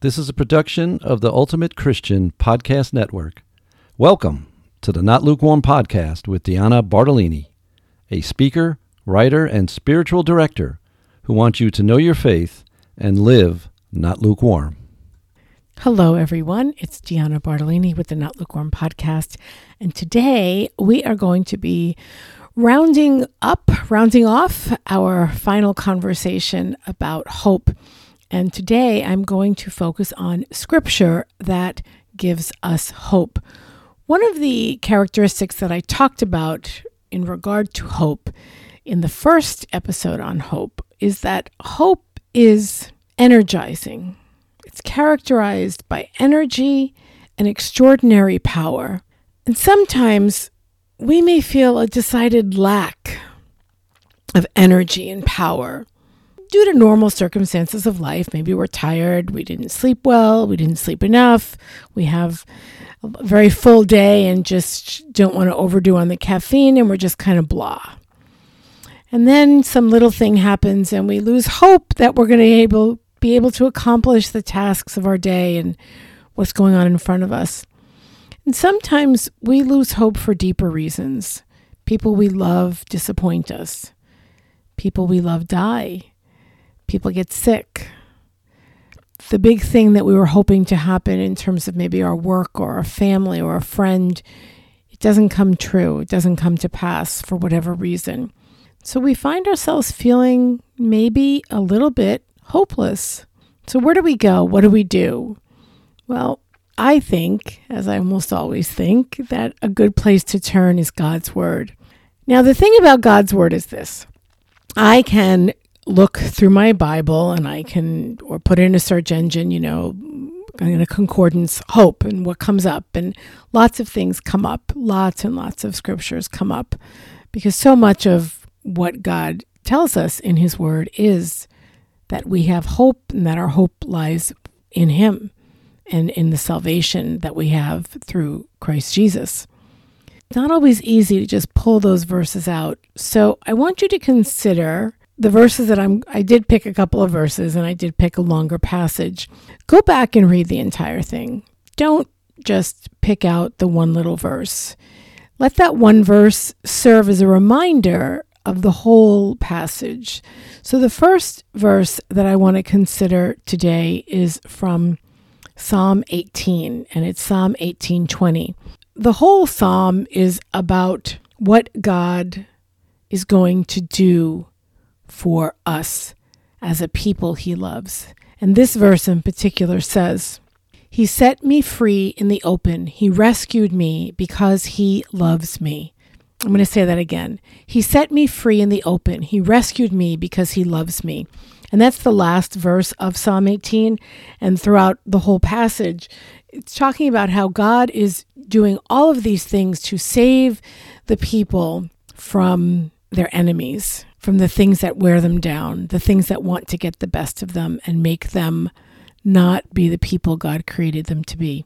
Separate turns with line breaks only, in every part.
This is a production of the Ultimate Christian Podcast Network. Welcome to the Not Lukewarm Podcast with Diana Bartolini, a speaker, writer, and spiritual director who wants you to know your faith and live not lukewarm.
Hello, everyone. It's Diana Bartolini with the Not Lukewarm Podcast. And today we are going to be rounding up, rounding off our final conversation about hope. And today I'm going to focus on scripture that gives us hope. One of the characteristics that I talked about in regard to hope in the first episode on hope is that hope is energizing. It's characterized by energy and extraordinary power. And sometimes we may feel a decided lack of energy and power due to normal circumstances of life. Maybe we're tired, we didn't sleep well, we didn't sleep enough, we have a very full day and just don't want to overdo on the caffeine, and we're just kind of blah. And then some little thing happens, and we lose hope that we're going to able, be able to accomplish the tasks of our day and what's going on in front of us. And sometimes we lose hope for deeper reasons. People we love disappoint us. People we love die people get sick. The big thing that we were hoping to happen in terms of maybe our work or a family or a friend, it doesn't come true. It doesn't come to pass for whatever reason. So we find ourselves feeling maybe a little bit hopeless. So, where do we go? What do we do? Well, I think, as I almost always think, that a good place to turn is God's Word. Now, the thing about God's Word is this I can look through my Bible and I can, or put in a search engine, you know, in a concordance, hope, and what comes up. And lots of things come up, lots and lots of scriptures come up, because so much of what God tells us in His Word is that we have hope and that our hope lies in Him and in the salvation that we have through Christ Jesus. It's not always easy to just pull those verses out. So I want you to consider the verses that I'm I did pick a couple of verses and I did pick a longer passage. Go back and read the entire thing. Don't just pick out the one little verse. Let that one verse serve as a reminder of the whole passage. So the first verse that I want to consider today is from Psalm 18 and it's Psalm 18:20. The whole psalm is about what God is going to do for us as a people he loves. And this verse in particular says, He set me free in the open. He rescued me because he loves me. I'm going to say that again. He set me free in the open. He rescued me because he loves me. And that's the last verse of Psalm 18. And throughout the whole passage, it's talking about how God is doing all of these things to save the people from their enemies from the things that wear them down, the things that want to get the best of them and make them not be the people God created them to be.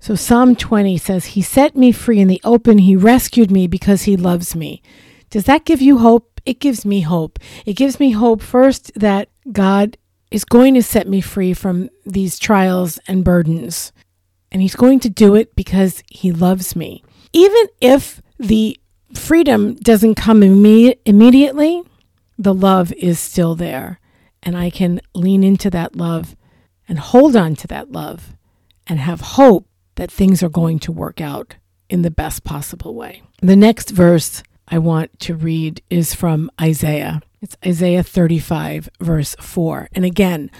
So Psalm 20 says, He set me free in the open. He rescued me because He loves me. Does that give you hope? It gives me hope. It gives me hope, first, that God is going to set me free from these trials and burdens. And He's going to do it because He loves me. Even if the freedom doesn't come imme- immediately, the love is still there. And I can lean into that love and hold on to that love and have hope that things are going to work out in the best possible way. The next verse I want to read is from Isaiah. It's Isaiah 35, verse 4. And again,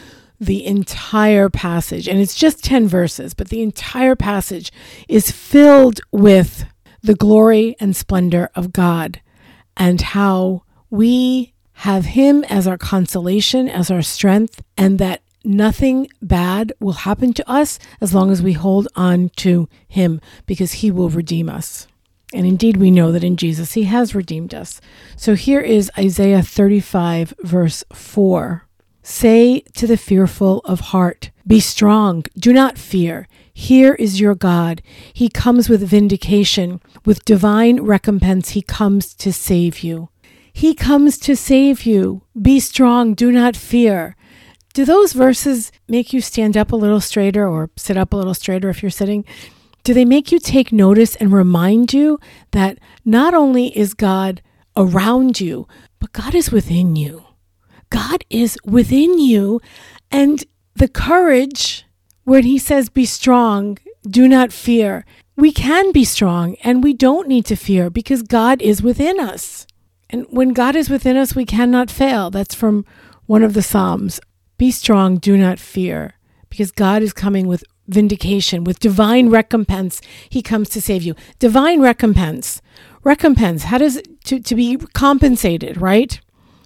the entire passage, and it's just 10 verses, but the entire passage is filled with the glory and splendor of God and how we have Him as our consolation, as our strength, and that nothing bad will happen to us as long as we hold on to Him because He will redeem us. And indeed, we know that in Jesus He has redeemed us. So here is Isaiah 35, verse 4. Say to the fearful of heart, Be strong, do not fear. Here is your God. He comes with vindication, with divine recompense. He comes to save you. He comes to save you. Be strong, do not fear. Do those verses make you stand up a little straighter or sit up a little straighter if you're sitting? Do they make you take notice and remind you that not only is God around you, but God is within you? God is within you. And the courage when He says, Be strong, do not fear, we can be strong and we don't need to fear because God is within us. And when God is within us, we cannot fail. That's from one of the Psalms. Be strong, do not fear, because God is coming with vindication, with divine recompense. He comes to save you. Divine recompense. Recompense, how does it, to, to be compensated, right?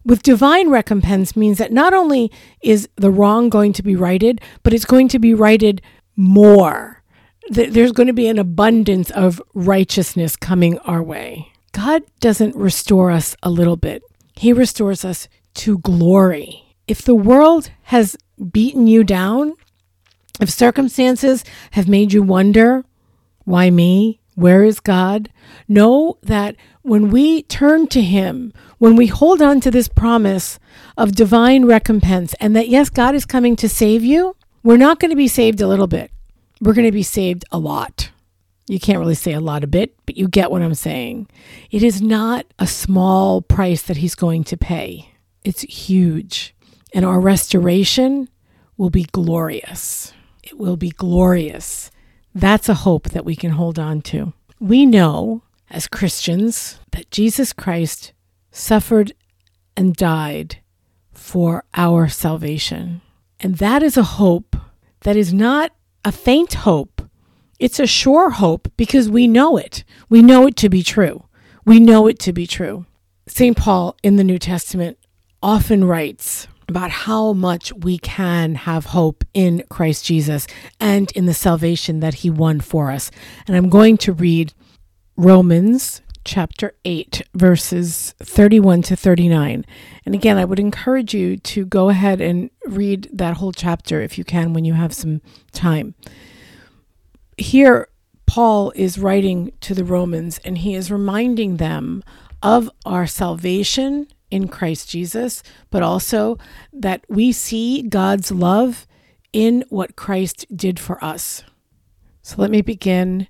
With divine recompense means that not only is the wrong going to be righted, but it's going to be righted more. There's going to be an abundance of righteousness coming our way. God doesn't restore us a little bit, He restores us to glory if the world has beaten you down, if circumstances have made you wonder, why me? Where is God? Know that when we turn to Him, when we hold on to this promise of divine recompense, and that yes, God is coming to save you, we're not going to be saved a little bit. We're going to be saved a lot. You can't really say a lot a bit, but you get what I'm saying. It is not a small price that He's going to pay, it's huge and our restoration will be glorious. It will be glorious. That's a hope that we can hold on to. We know as Christians that Jesus Christ suffered and died for our salvation. And that is a hope that is not a faint hope. It's a sure hope because we know it. We know it to be true. We know it to be true. St. Paul in the New Testament often writes about how much we can have hope in Christ Jesus and in the salvation that he won for us. And I'm going to read Romans chapter 8, verses 31 to 39. And again, I would encourage you to go ahead and read that whole chapter if you can when you have some time. Here, Paul is writing to the Romans and he is reminding them of our salvation in Christ Jesus, but also that we see God's love in what Christ did for us. So let me begin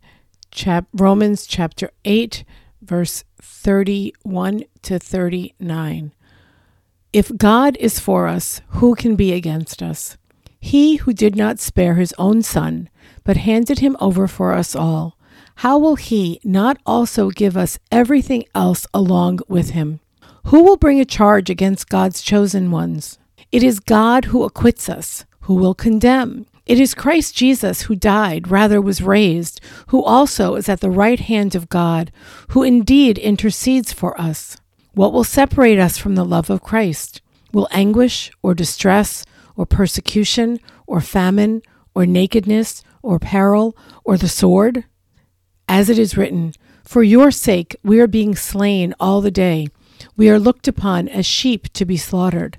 chap- Romans chapter 8, verse 31 to 39. If God is for us, who can be against us? He who did not spare his own son, but handed him over for us all, how will he not also give us everything else along with him? Who will bring a charge against God's chosen ones? It is God who acquits us. Who will condemn? It is Christ Jesus who died, rather was raised, who also is at the right hand of God, who indeed intercedes for us. What will separate us from the love of Christ? Will anguish, or distress, or persecution, or famine, or nakedness, or peril, or the sword? As it is written, For your sake we are being slain all the day. We are looked upon as sheep to be slaughtered.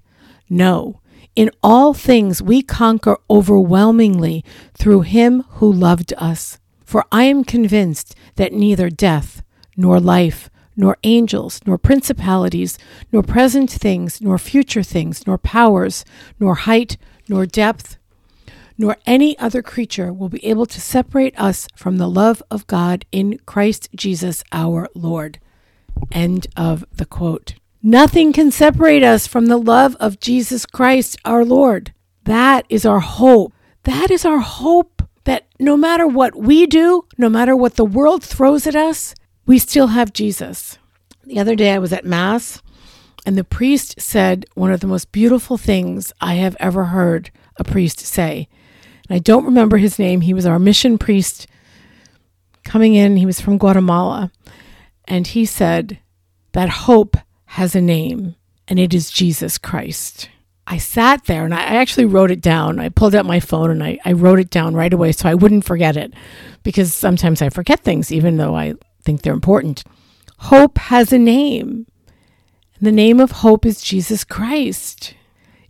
No, in all things we conquer overwhelmingly through him who loved us. For I am convinced that neither death, nor life, nor angels, nor principalities, nor present things, nor future things, nor powers, nor height, nor depth, nor any other creature will be able to separate us from the love of God in Christ Jesus our Lord. End of the quote. Nothing can separate us from the love of Jesus Christ our Lord. That is our hope. That is our hope that no matter what we do, no matter what the world throws at us, we still have Jesus. The other day I was at Mass and the priest said one of the most beautiful things I have ever heard a priest say. And I don't remember his name. He was our mission priest coming in. He was from Guatemala. And he said that hope has a name, and it is Jesus Christ. I sat there and I actually wrote it down. I pulled out my phone and I, I wrote it down right away so I wouldn't forget it because sometimes I forget things, even though I think they're important. Hope has a name, and the name of hope is Jesus Christ.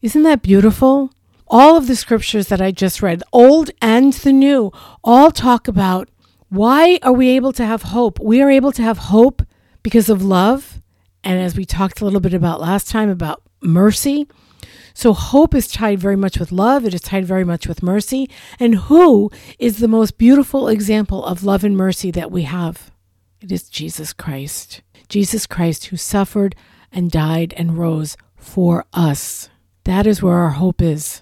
Isn't that beautiful? All of the scriptures that I just read, old and the new, all talk about why are we able to have hope? We are able to have hope because of love. And as we talked a little bit about last time about mercy, So hope is tied very much with love. It is tied very much with mercy. And who is the most beautiful example of love and mercy that we have? It is Jesus Christ. Jesus Christ who suffered and died and rose for us. That is where our hope is.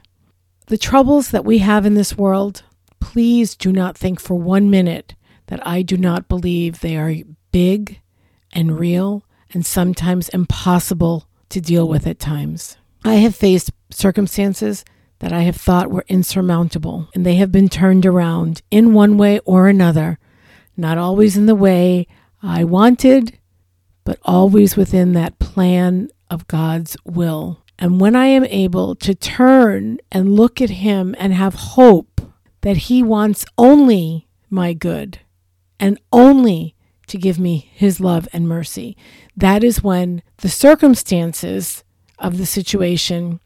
The troubles that we have in this world, please do not think for one minute that I do not believe they are big and real and sometimes impossible to deal with at times. I have faced circumstances that I have thought were insurmountable, and they have been turned around in one way or another, not always in the way I wanted, but always within that plan of God's will. And when I am able to turn and look at Him and have hope that He wants only my good and only to give me His love and mercy, that is when the circumstances of the situation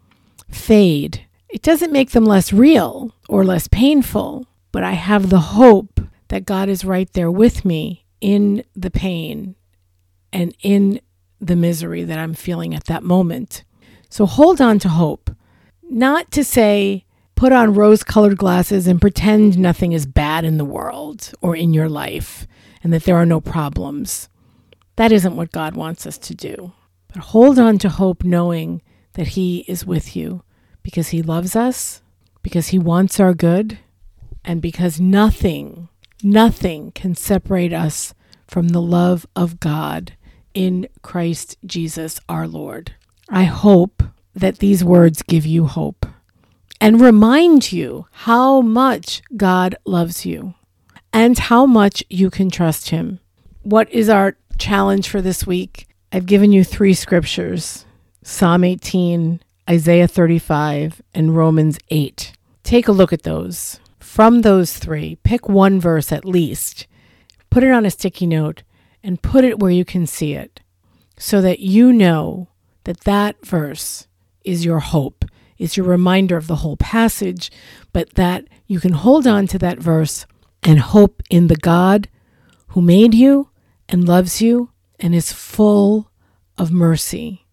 fade. It doesn't make them less real or less painful, but I have the hope that God is right there with me in the pain and in the misery that I'm feeling at that moment. So hold on to hope. Not to say put on rose colored glasses and pretend nothing is bad in the world or in your life and that there are no problems. That isn't what God wants us to do. But hold on to hope knowing that He is with you because He loves us, because He wants our good, and because nothing, nothing can separate us from the love of God in Christ Jesus our Lord. I hope that these words give you hope and remind you how much God loves you and how much you can trust Him. What is our challenge for this week? I've given you three scriptures Psalm 18, Isaiah 35, and Romans 8. Take a look at those. From those three, pick one verse at least, put it on a sticky note, and put it where you can see it so that you know that that verse is your hope, is your reminder of the whole passage, but that you can hold on to that verse and hope in the God who made you and loves you and is full of mercy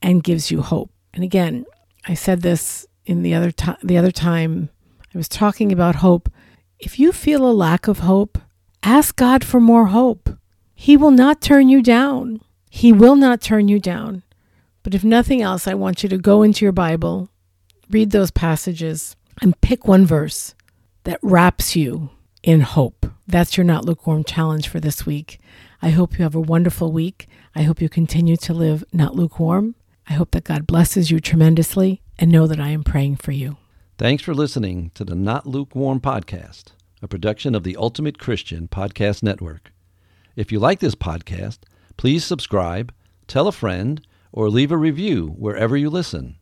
and gives you hope. And again, I said this in the other time the other time I was talking about hope. If you feel a lack of hope, ask God for more hope. He will not turn you down. He will not turn you down. But if nothing else, I want you to go into your Bible, read those passages, and pick one verse that wraps you in hope. That's your Not Lukewarm challenge for this week. I hope you have a wonderful week. I hope you continue to live not lukewarm. I hope that God blesses you tremendously and know that I am praying for you.
Thanks for listening to the Not Lukewarm podcast, a production of the Ultimate Christian Podcast Network. If you like this podcast, please subscribe, tell a friend, or leave a review wherever you listen.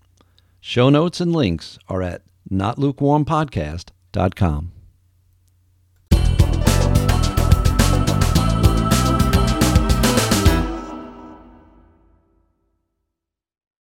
Show notes and links are at notlukewarmpodcast.com.